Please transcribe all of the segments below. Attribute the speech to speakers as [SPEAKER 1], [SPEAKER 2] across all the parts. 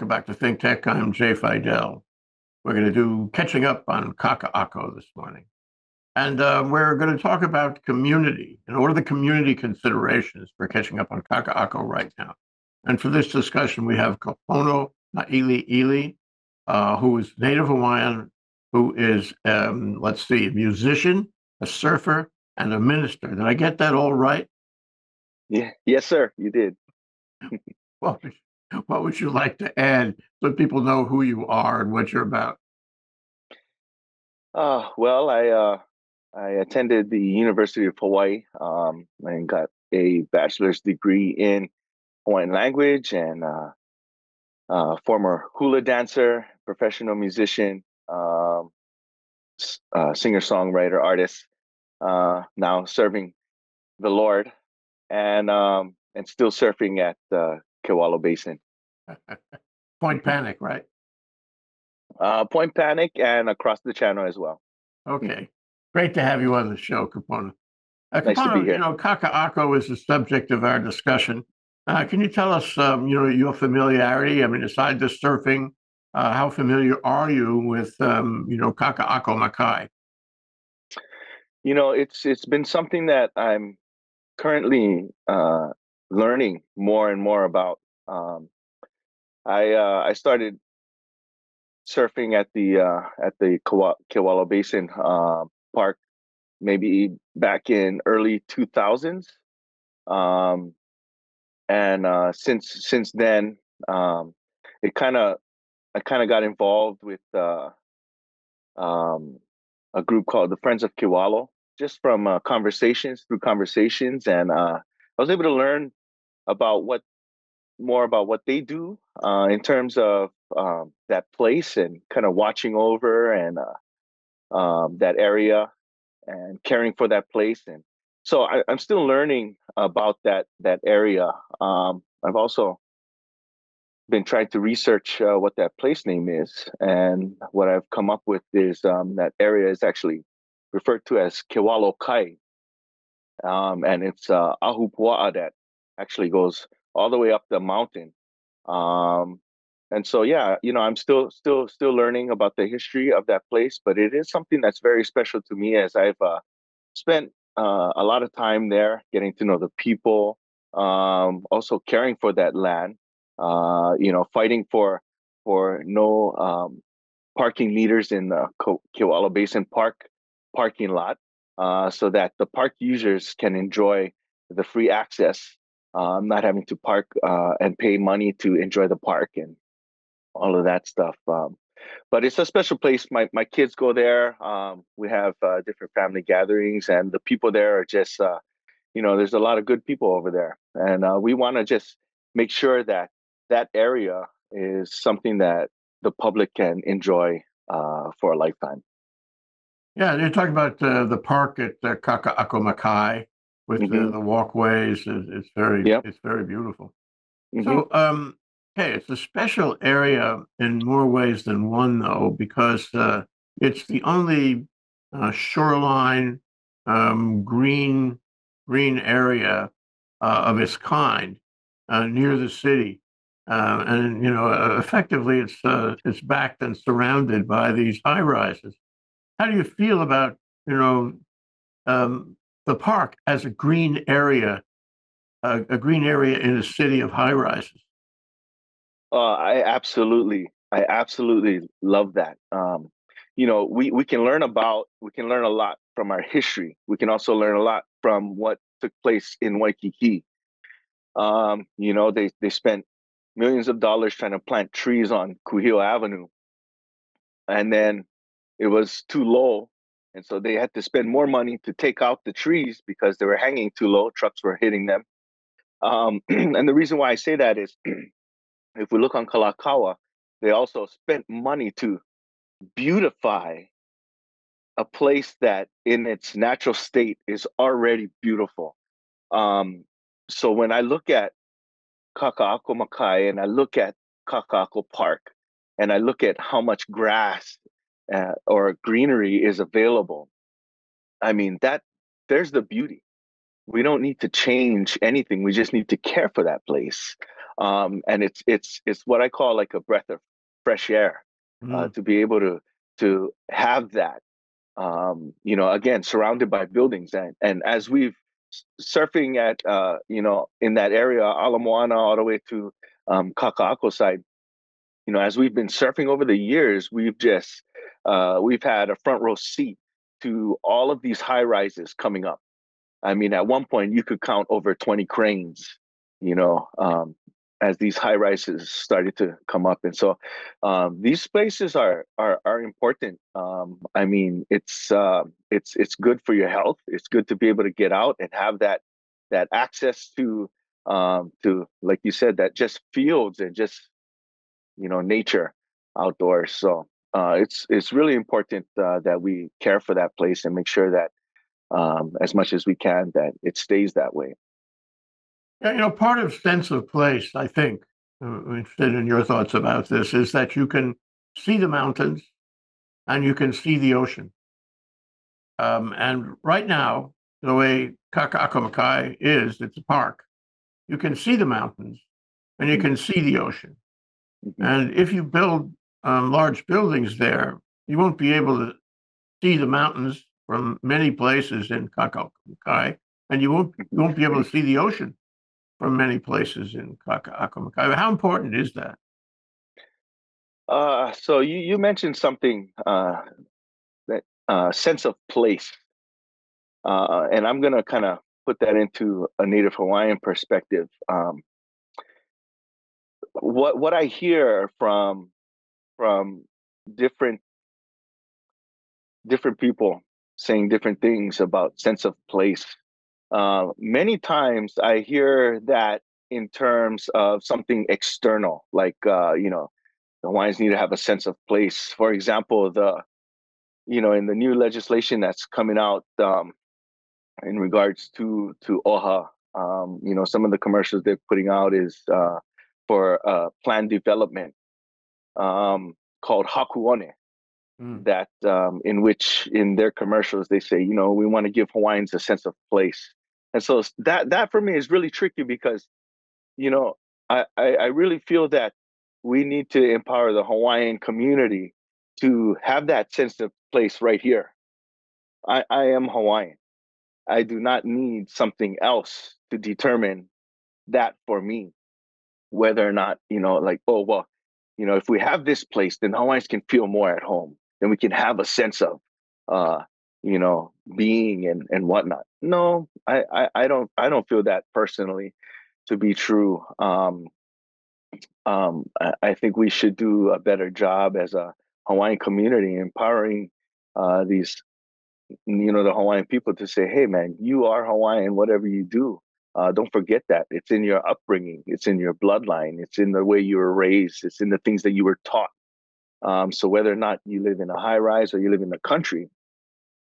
[SPEAKER 1] Welcome back to Think Tech. I'm Jay Fidel. We're going to do catching up on Kaka'ako this morning. And uh, we're going to talk about community and what are the community considerations for catching up on Kaka'ako right now. And for this discussion, we have Kapono Naili Ili, uh, who is Native Hawaiian, who is, um, let's see, a musician, a surfer, and a minister. Did I get that all right?
[SPEAKER 2] Yeah, yes, sir, you did.
[SPEAKER 1] what, what would you like to add so people know who you are and what you're about?
[SPEAKER 2] Uh, well, I uh, I attended the University of Hawaii um, and got a bachelor's degree in Hawaiian language and uh, uh, former hula dancer, professional musician, um, uh, singer songwriter, artist. Uh, now serving the Lord and um, and still surfing at Kewalo Basin.
[SPEAKER 1] Point Panic, right?
[SPEAKER 2] Uh, Point Panic and across the channel as well.
[SPEAKER 1] Okay. Great to have you on the show, Kapono.
[SPEAKER 2] Uh, nice to be here.
[SPEAKER 1] You know, Kaka'ako is the subject of our discussion. Uh, can you tell us, um, you know, your familiarity? I mean, aside the surfing, uh, how familiar are you with, um, you know, Kaka'ako Makai?
[SPEAKER 2] You know, it's it's been something that I'm currently uh, learning more and more about. Um, I uh, I started surfing at the uh, at the Kewalo Basin uh, Park maybe back in early 2000s um, and uh, since since then um, it kind of I kind of got involved with uh, um, a group called the Friends of Kewalo just from uh, conversations through conversations and uh, I was able to learn about what more about what they do uh, in terms of um, that place and kind of watching over and uh, um, that area and caring for that place and so I, am still learning about that that area um, i've also been trying to research uh, what that place name is and what i've come up with is um, that area is actually referred to as kewalo kai um, and it's uh, ahupua'a that actually goes all the way up the mountain um, and so yeah you know i'm still still still learning about the history of that place but it is something that's very special to me as i've uh, spent uh, a lot of time there getting to know the people um, also caring for that land uh, you know fighting for for no um, parking meters in the Kewalo Basin Park parking lot uh, so that the park users can enjoy the free access um, not having to park uh, and pay money to enjoy the park and all of that stuff. Um, but it's a special place. My my kids go there. Um, we have uh, different family gatherings, and the people there are just, uh, you know, there's a lot of good people over there, and uh, we want to just make sure that that area is something that the public can enjoy uh, for a lifetime.
[SPEAKER 1] Yeah, you're talking about uh, the park at uh, Kaka'ako Makai with mm-hmm. the, the, walkways. It's, it's very, yep. it's very beautiful. Mm-hmm. So, um, Okay, it's a special area in more ways than one, though, because uh, it's the only uh, shoreline um, green green area uh, of its kind uh, near the city, uh, and you know, effectively, it's uh, it's backed and surrounded by these high rises. How do you feel about you know um, the park as a green area, a green area in a city of high rises?
[SPEAKER 2] Uh, I absolutely, I absolutely love that. Um, you know, we we can learn about, we can learn a lot from our history. We can also learn a lot from what took place in Waikiki. Um, you know, they they spent millions of dollars trying to plant trees on Kuhio Avenue, and then it was too low, and so they had to spend more money to take out the trees because they were hanging too low. Trucks were hitting them. Um, and the reason why I say that is if we look on Kalakaua, they also spent money to beautify a place that in its natural state is already beautiful. Um, so when I look at Kaka'ako Makai and I look at Kaka'ako Park and I look at how much grass uh, or greenery is available, I mean, that there's the beauty. We don't need to change anything. We just need to care for that place. um, and it's it's it's what I call like a breath of fresh air uh, mm. uh, to be able to to have that. Um, you know, again, surrounded by buildings, and and as we've surfing at uh, you know in that area, Ala Moana, all the way to um, Kaka'ako side. You know, as we've been surfing over the years, we've just uh, we've had a front row seat to all of these high rises coming up. I mean, at one point you could count over 20 cranes, you know, um, as these high rises started to come up. And so um, these spaces are are, are important. Um, I mean, it's uh, it's it's good for your health. It's good to be able to get out and have that that access to um, to like you said that just fields and just you know nature outdoors. So uh, it's it's really important uh, that we care for that place and make sure that um, as much as we can that it stays that way.
[SPEAKER 1] Yeah, you know, part of sense of place, I think, I'm uh, interested in your thoughts about this, is that you can see the mountains and you can see the ocean. Um, and right now, the way Kaka'ako is, it's a park. You can see the mountains and you can see the ocean. Mm-hmm. And if you build um, large buildings there, you won't be able to see the mountains from many places in Kaka'ako and you won't, you won't be able to see the ocean from many places in Kaka'ako How important is that?
[SPEAKER 2] Uh, so you, you mentioned something uh, that uh, sense of place, uh, and I'm gonna kind of put that into a Native Hawaiian perspective. Um, what what I hear from from different different people saying different things about sense of place uh, many times I hear that in terms of something external, like uh, you know, the Hawaiians need to have a sense of place. For example, the you know, in the new legislation that's coming out um, in regards to to OHA, um, you know, some of the commercials they're putting out is uh, for uh, planned development um, called Hakuone, mm. that um, in which in their commercials they say, you know, we want to give Hawaiians a sense of place. And so that that for me is really tricky because, you know, I, I, I really feel that we need to empower the Hawaiian community to have that sense of place right here. I, I am Hawaiian. I do not need something else to determine that for me, whether or not, you know, like, oh, well, you know, if we have this place, then Hawaiians can feel more at home. Then we can have a sense of, uh, you know, being and, and whatnot. No, I, I, I don't I don't feel that personally to be true. Um, um, I, I, think we should do a better job as a Hawaiian community empowering uh, these, you know, the Hawaiian people to say, "Hey, man, you are Hawaiian. Whatever you do, uh, don't forget that it's in your upbringing, it's in your bloodline, it's in the way you were raised, it's in the things that you were taught." Um, so whether or not you live in a high rise or you live in the country,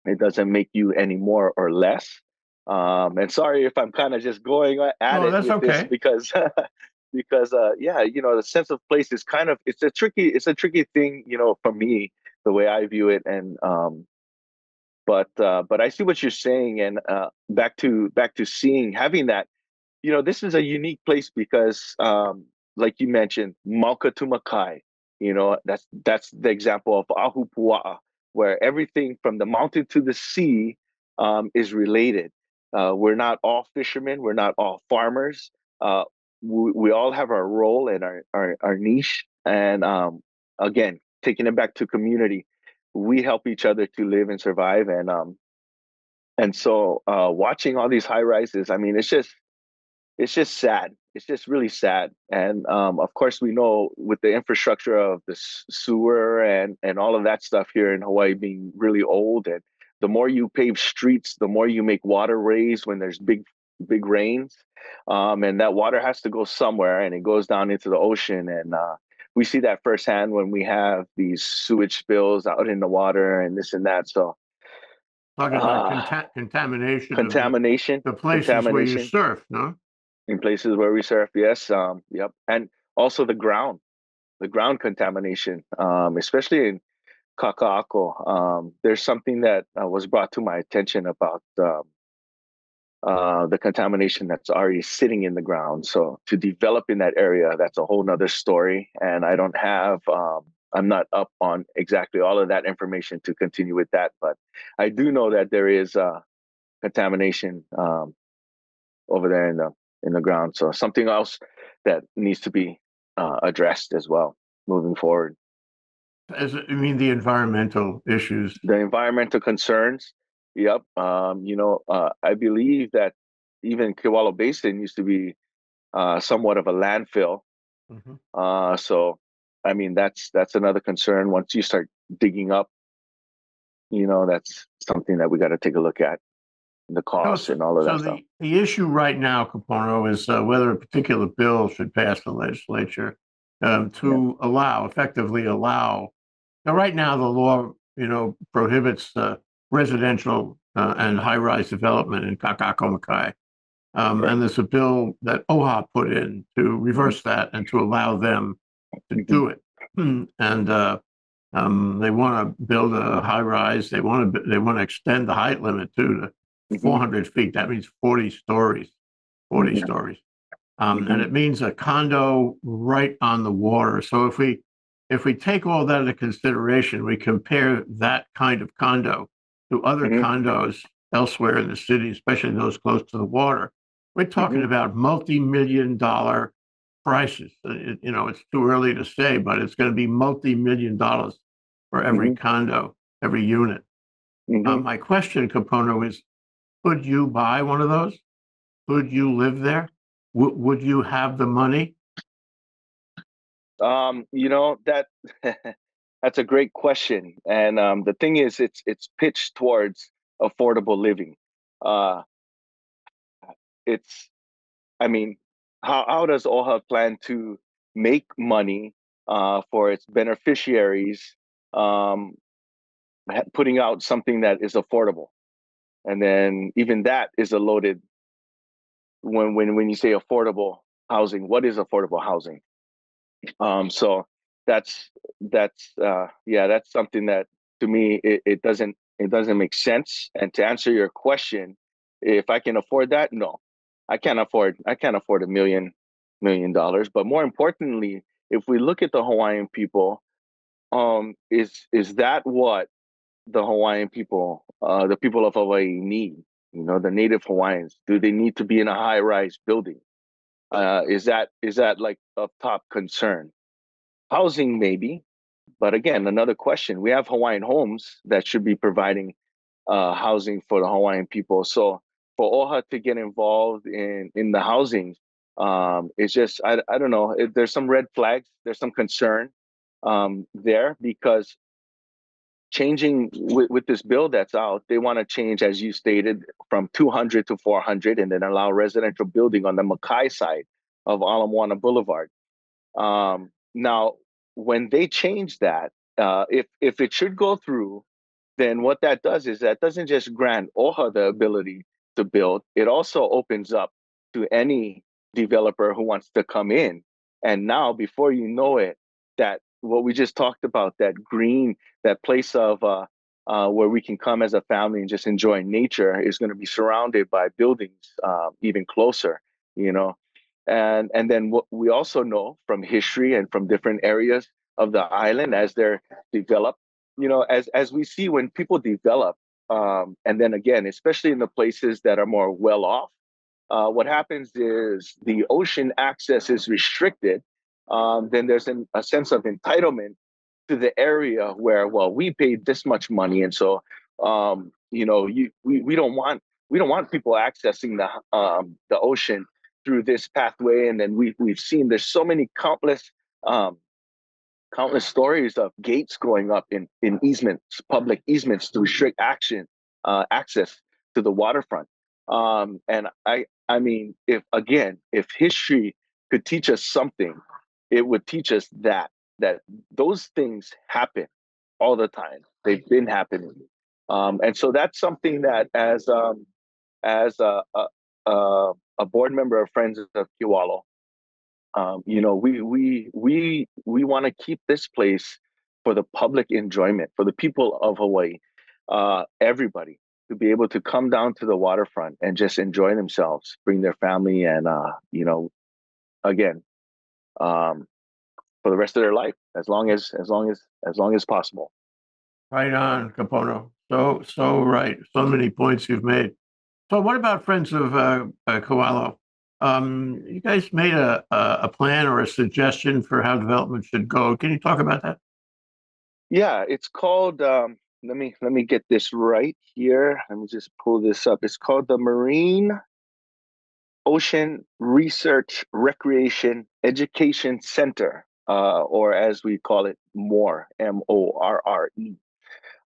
[SPEAKER 2] it doesn't make you any more or less. Um, and sorry if I'm kind of just going at it
[SPEAKER 1] that's okay.
[SPEAKER 2] because because uh, yeah, you know, the sense of place is kind of it's a tricky it's a tricky thing, you know, for me the way I view it. And um, but uh, but I see what you're saying, and uh, back to back to seeing having that, you know, this is a unique place because um, like you mentioned, Mauka to Makai, you know, that's that's the example of Ahupua'a, where everything from the mountain to the sea um, is related. Uh, we're not all fishermen. We're not all farmers. Uh, we, we, all have our role and our, our, our niche. And um, again, taking it back to community, we help each other to live and survive. And um, and so uh, watching all these high rises, I mean, it's just it's just sad. It's just really sad. And um, of course, we know with the infrastructure of the sewer and and all of that stuff here in Hawaii being really old and the more you pave streets, the more you make water raise when there's big big rains, um, and that water has to go somewhere, and it goes down into the ocean. And uh, we see that firsthand when we have these sewage spills out in the water and this and that. So.
[SPEAKER 1] Talking about uh, conta- contamination.
[SPEAKER 2] Contamination.
[SPEAKER 1] The, the places where you surf, no?
[SPEAKER 2] In places where we surf, yes. Um, yep. And also the ground, the ground contamination, um, especially in Kaka'ako, um, there's something that uh, was brought to my attention about um, uh, the contamination that's already sitting in the ground. So to develop in that area, that's a whole nother story. And I don't have, um, I'm not up on exactly all of that information to continue with that, but I do know that there is uh, contamination um, over there in the in the ground. So something else that needs to be uh, addressed as well moving forward.
[SPEAKER 1] As you mean the environmental issues,
[SPEAKER 2] the environmental concerns. Yep. Um, you know, uh, I believe that even Kewalo Basin used to be uh, somewhat of a landfill. Mm-hmm. Uh, so, I mean, that's that's another concern. Once you start digging up, you know, that's something that we got to take a look at the cost so, and all of so that
[SPEAKER 1] the,
[SPEAKER 2] stuff.
[SPEAKER 1] The issue right now, Kapono, is uh, whether a particular bill should pass the legislature um, to yeah. allow, effectively allow. Now, right now, the law, you know, prohibits uh, residential uh, and high-rise development in Kakaako Um, right. And there's a bill that OHA put in to reverse that and to allow them to mm-hmm. do it. and uh, um, they want to build a high rise. They want to they want to extend the height limit too to 400 feet. That means 40 stories, 40 yeah. stories. Um, mm-hmm. And it means a condo right on the water. So if we if we take all that into consideration, we compare that kind of condo to other mm-hmm. condos elsewhere in the city, especially those close to the water. We're talking mm-hmm. about multi-million dollar prices. Uh, it, you know, it's too early to say, but it's going to be multi-million dollars for every mm-hmm. condo, every unit. Uh, my question, Kapono, is could you buy one of those? Could you live there? W- would you have the money?
[SPEAKER 2] Um, you know that that's a great question, and um, the thing is, it's it's pitched towards affordable living. Uh, it's, I mean, how how does OHA plan to make money uh, for its beneficiaries, um, putting out something that is affordable? and then even that is a loaded when when when you say affordable housing what is affordable housing um so that's that's uh yeah that's something that to me it, it doesn't it doesn't make sense and to answer your question if i can afford that no i can't afford i can't afford a million million dollars but more importantly if we look at the hawaiian people um is is that what the Hawaiian people, uh, the people of Hawaii need? You know, the native Hawaiians. Do they need to be in a high-rise building? Uh, is that is that like a top concern? Housing, maybe, but again, another question. We have Hawaiian homes that should be providing uh, housing for the Hawaiian people. So for OHA to get involved in in the housing, um, it's just I I don't know. It, there's some red flags. There's some concern um, there because changing with, with this bill that's out, they want to change, as you stated, from 200 to 400 and then allow residential building on the Makai side of Ala Moana Boulevard. Um, now, when they change that, uh, if if it should go through, then what that does is that doesn't just grant OHA the ability to build, it also opens up to any developer who wants to come in. And now, before you know it, that what we just talked about that green that place of uh, uh, where we can come as a family and just enjoy nature is going to be surrounded by buildings uh, even closer you know and and then what we also know from history and from different areas of the island as they're developed you know as as we see when people develop um, and then again especially in the places that are more well off uh, what happens is the ocean access is restricted um, then there's an, a sense of entitlement to the area where, well, we paid this much money, and so um, you know, you we, we don't want we don't want people accessing the um, the ocean through this pathway. And then we've, we've seen there's so many countless um, countless stories of gates going up in in easements, public easements to restrict action uh, access to the waterfront. Um, and I I mean, if again, if history could teach us something, it would teach us that that those things happen all the time. They've been happening, um, and so that's something that as um, as a, a, a board member of Friends of Kewalo, um, you know, we we we we want to keep this place for the public enjoyment for the people of Hawaii, uh, everybody. to be able to come down to the waterfront and just enjoy themselves, bring their family, and uh, you know, again, um, for the rest of their life, as long as as long as as long as possible.
[SPEAKER 1] Right on, Kapono. So so right. So many points you've made. So what about Friends of uh, uh, Kewalo? Um, you guys made a, a plan or a suggestion for how development should go. Can you talk about that?
[SPEAKER 2] Yeah, it's called. Um, let me let me get this right here. Let me just pull this up. It's called the Marine Ocean Research Recreation Education Center, uh, or as we call it, MORE, M O R R E.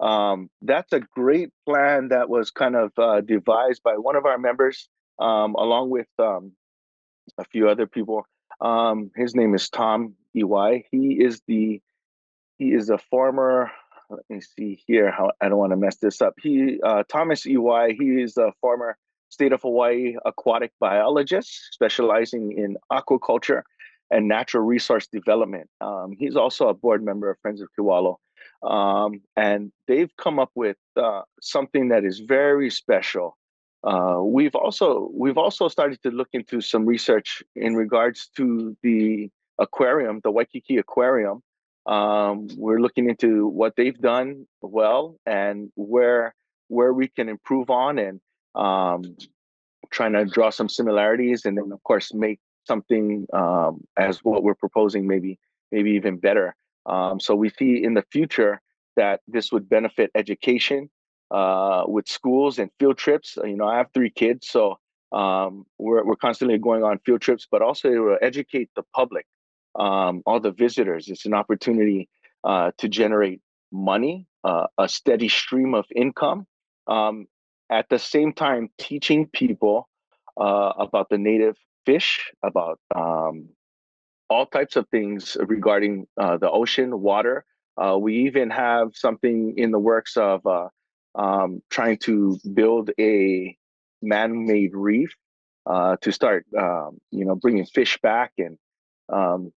[SPEAKER 2] Um, that's a great plan that was kind of uh, devised by one of our members, um, along with um, a few other people. Um, his name is Tom Ey. He is the he is a former. Let me see here. How I don't want to mess this up. He uh, Thomas Ey. He is a former state of Hawaii aquatic biologist specializing in aquaculture and natural resource development. Um, he's also a board member of Friends of Kewalo. Um, and they've come up with uh, something that is very special. Uh, we've also we've also started to look into some research in regards to the aquarium, the Waikiki Aquarium. Um, we're looking into what they've done well and where where we can improve on, and um, trying to draw some similarities, and then of course make something um, as what we're proposing, maybe maybe even better. Um, so we see in the future that this would benefit education uh, with schools and field trips. You know, I have three kids, so um, we're we're constantly going on field trips, but also educate the public, um, all the visitors. It's an opportunity uh, to generate money, uh, a steady stream of income. Um, at the same time, teaching people uh, about the native fish, about um, all types of things regarding uh, the ocean, water. Uh, we even have something in the works of uh, um, trying to build a man-made reef uh, to start, um, you know, bringing fish back and um,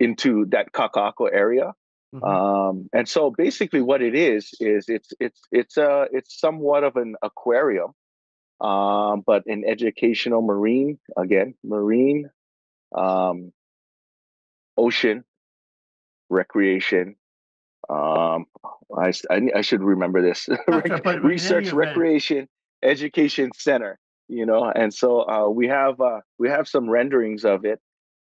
[SPEAKER 2] into that Kaka'ako area. Mm-hmm. Um, and so, basically, what it is is it's it's it's a it's somewhat of an aquarium, um, but an educational marine again marine um, ocean recreation um i i, I should remember this research recreation education center you know and so uh, we have uh, we have some renderings of it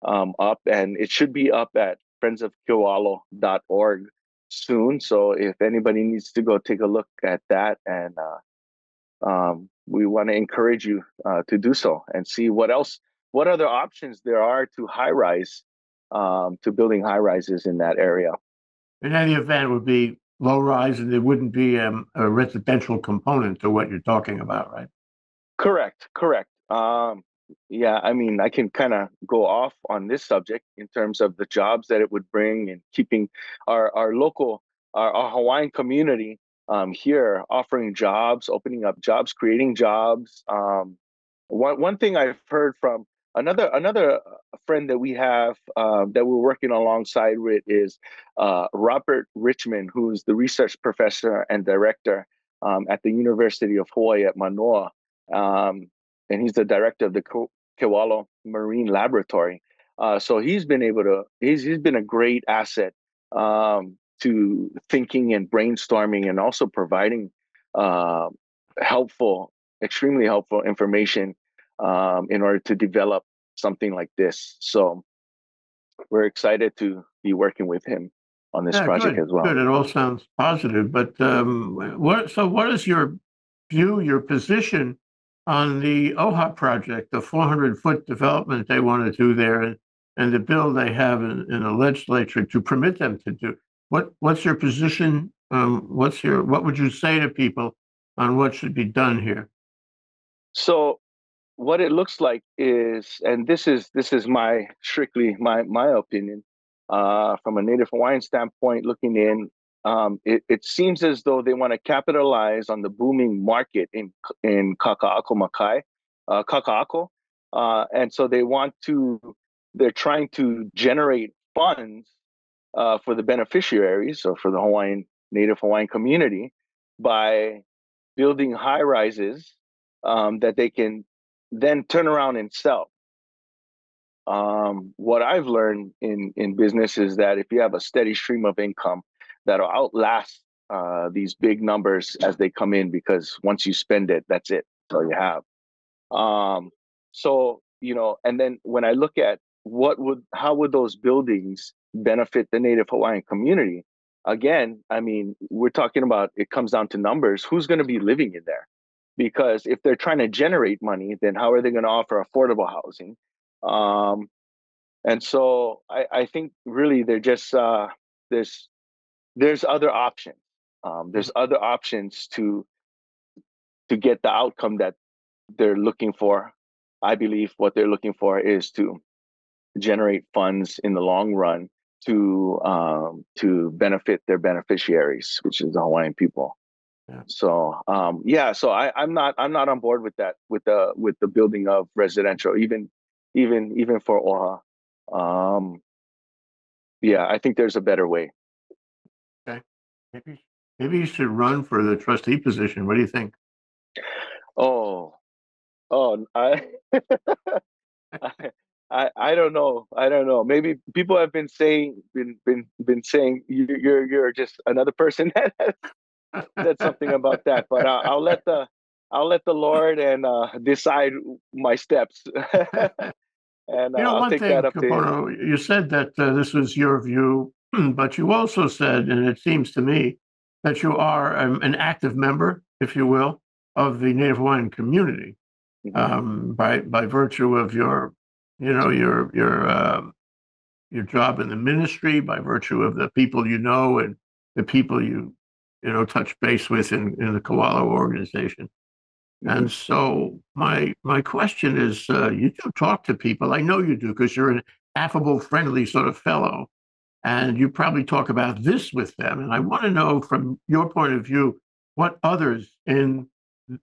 [SPEAKER 2] um, up and it should be up at friendsofkewalo.org soon so if anybody needs to go take a look at that and uh, um, we want to encourage you uh, to do so and see what else what other options there are to high rise um, to building high rises in that area.
[SPEAKER 1] In any event, would be low rise, and there wouldn't be um, a residential component to what you're talking about, right?
[SPEAKER 2] Correct. Correct. Um, yeah, I mean, I can kind of go off on this subject in terms of the jobs that it would bring and keeping our our local our, our Hawaiian community um, here offering jobs, opening up jobs, creating jobs. Um, one one thing I've heard from Another another uh, friend that we have uh, that we're working alongside with is uh, Robert Richmond, who's the research professor and director um, at the University of Hawaii at Manoa, um, and he's the director of the Kewalo Marine Laboratory. Uh, so he's been able to he's he's been a great asset um, to thinking and brainstorming, and also providing uh, helpful, extremely helpful information um, in order to develop something like this. So we're excited to be working with him on this yeah, project
[SPEAKER 1] good,
[SPEAKER 2] as well.
[SPEAKER 1] Good. It all sounds positive, but um, what? So, what is your view, your position on the OHA project, the 400 foot development they want to do there, and, and the bill they have in, in the legislature to permit them to do? What What's your position? Um, what's your What would you say to people on what should be done here?
[SPEAKER 2] So what it looks like is, and this is this is my strictly my my opinion, uh, from a Native Hawaiian standpoint, looking in, um, it, it seems as though they want to capitalize on the booming market in in Kaka'ako Makai, uh, Kaka'ako, uh, and so they want to. They're trying to generate funds uh, for the beneficiaries, or for the Hawaiian Native Hawaiian community, by building high rises um, that they can then turn around and sell. Um, what I've learned in in business is that if you have a steady stream of income that'll outlast uh, these big numbers as they come in, because once you spend it, that's it, that's all you have. Um, so you know, and then when I look at what would how would those buildings benefit the Native Hawaiian community? Again, I mean, we're talking about it comes down to numbers. Who's going to be living in there? Because if they're trying to generate money, then how are they going to offer affordable housing? Um, and so I, I think really they're just uh, there's there's other options. Um, there's other options to to get the outcome that they're looking for. I believe what they're looking for is to generate funds in the long run to um, to benefit their beneficiaries, which is the Hawaiian people. Yeah. So um, yeah, so I, I'm not I'm not on board with that with the with the building of residential, even even even for Oha. Um, yeah, I think there's a better way.
[SPEAKER 1] Okay, maybe maybe you should run for the trustee position. What do you think?
[SPEAKER 2] Oh, oh, I, I, I, I don't know. I don't know. Maybe people have been saying, been, been, been saying you're, you're just another person that said something about that. But I'll, I'll let the, I'll let the Lord and uh, decide my steps.
[SPEAKER 1] And you know, I'll one thing, Kapono, you said that uh, this was your view, but you also said, and it seems to me, that you are um, an active member, if you will, of the Native Hawaiian community mm-hmm. um, by by virtue of your, you know, your your uh, your job in the ministry, by virtue of the people you know and the people you you know touch base with in, in the Kewalo organization. And so my my question is, uh, you do talk to people. I know you do because you're an affable, friendly sort of fellow, and you probably talk about this with them. And I want to know, from your point of view, what others in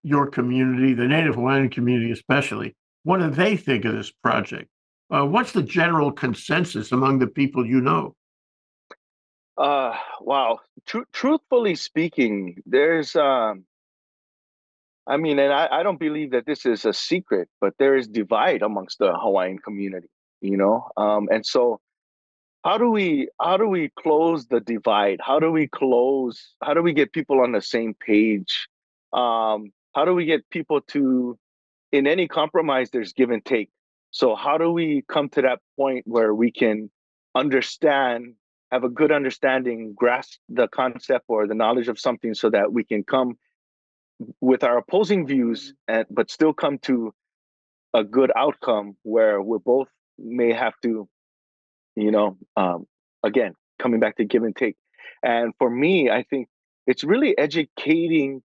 [SPEAKER 1] your community, the Native Hawaiian community especially, what do they think of this project? Uh, what's the general consensus among the people you know?
[SPEAKER 2] Uh, wow. Tr- truthfully speaking, there's um, I mean, and I, I don't believe that this is a secret, but there is divide amongst the Hawaiian community, you know? Um, and so how do we how do we close the divide? How do we close, how do we get people on the same page? Um, how do we get people to in any compromise there's give and take. So how do we come to that point where we can understand, have a good understanding, grasp the concept or the knowledge of something so that we can come with our opposing views and but still come to a good outcome where we both may have to you know um, again coming back to give and take. And for me i think it's really educating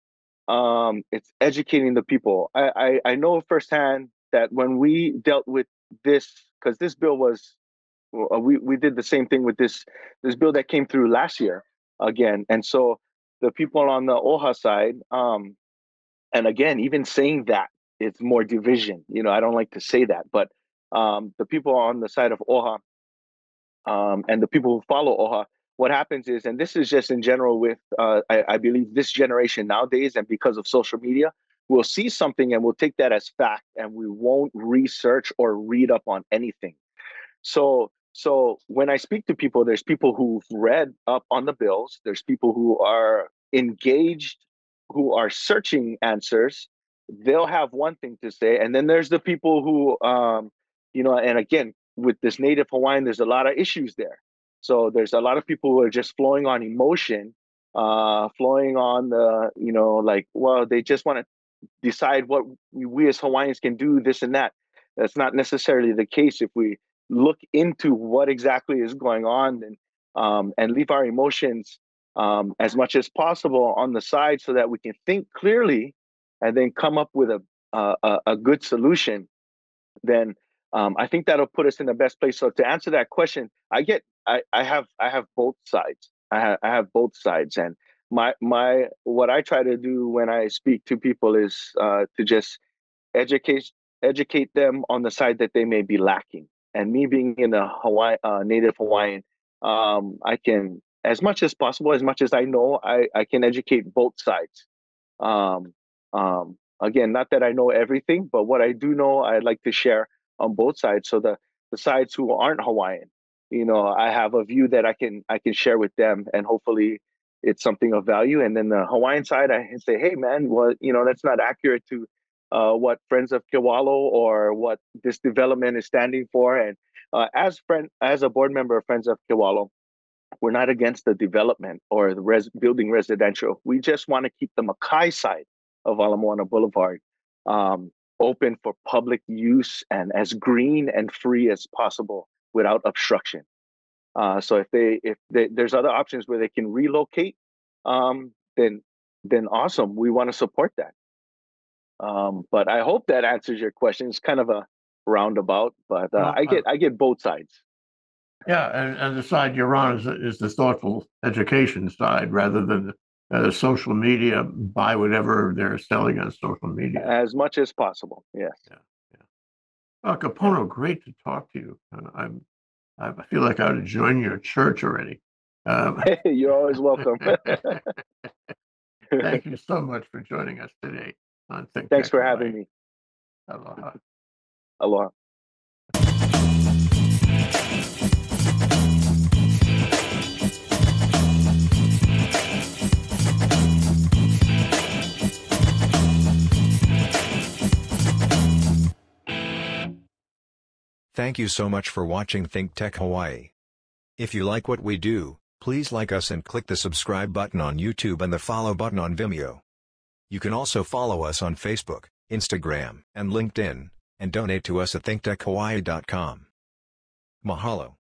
[SPEAKER 2] um, it's educating the people. I, I i know firsthand that when we dealt with this because this bill was we, we did the same thing with this this bill that came through last year again. And so the people on the oha side um, and again even saying that it's more division. You know i don't like to say that but um, the people on the side of oha um, and the people who follow oha what happens is and this is just in general with uh, I, I, believe this generation nowadays and because of social media we'll see something and we'll take that as fact and we won't research or read up on anything. So so when i speak to people there's people who've read up on the bills there's people who are engaged who are searching answers. They'll have one thing to say and then there's the people who um you know and again with this native hawaiian there's a lot of issues there. So there's a lot of people who are just flowing on emotion uh flowing on the you know like well they just want to decide what we, we as hawaiians can do this and that. That's not necessarily the case if we look into what exactly is going on and um, and leave our emotions um, as much as possible on the side so that we can think clearly and then come up with a a, a good solution then um, i think that'll put us in the best place. So to answer that question i get i, I have i have both sides. I have, I have both sides. And my my what i try to do when i speak to people is uh, to just educate educate them on the side that they may be lacking and me being in a hawaii uh, native hawaiian um, i can as much as possible, as much as I know, I, I can educate both sides. Um, Um, again, not that I know everything, but what I do know, I like to share on both sides. So the the sides who aren't Hawaiian, you know, I have a view that I can I can share with them, and hopefully it's something of value. And then the Hawaiian side, I can say, hey man, well, you know, that's not accurate to uh, what Friends of Kewalo or what this development is standing for. And uh, as friend, as a board member of Friends of Kewalo, we're not against the development or the res- building residential. We just want to keep the Makai side of Ala Moana Boulevard um, open for public use and as green and free as possible without obstruction. Uh, so if they if they, there's other options where they can relocate, um, then then awesome. We want to support that. Um, but I hope that answers your question. It's kind of a roundabout, but uh, well, I get uh, I get both sides.
[SPEAKER 1] Yeah, and, and the side you're on is, is the thoughtful education side rather than uh, social media. Buy whatever they're selling on social media
[SPEAKER 2] as much as possible. Yes.
[SPEAKER 1] Yeah. Yeah. Well, Kapono, great to talk to you. Uh, I'm I feel like I ought to join your church already.
[SPEAKER 2] Um, You're always welcome.
[SPEAKER 1] Thank you so much for joining us today on Think
[SPEAKER 2] Thanks Tech for having me.
[SPEAKER 1] Aloha.
[SPEAKER 2] Aloha.
[SPEAKER 3] Thank you so much for watching Think Tech Hawaii. If you like what we do, please like us and click the subscribe button on YouTube and the follow button on Vimeo. You can also follow us on Facebook, Instagram, and LinkedIn, and donate to us at thinktechhawaii.com. Mahalo.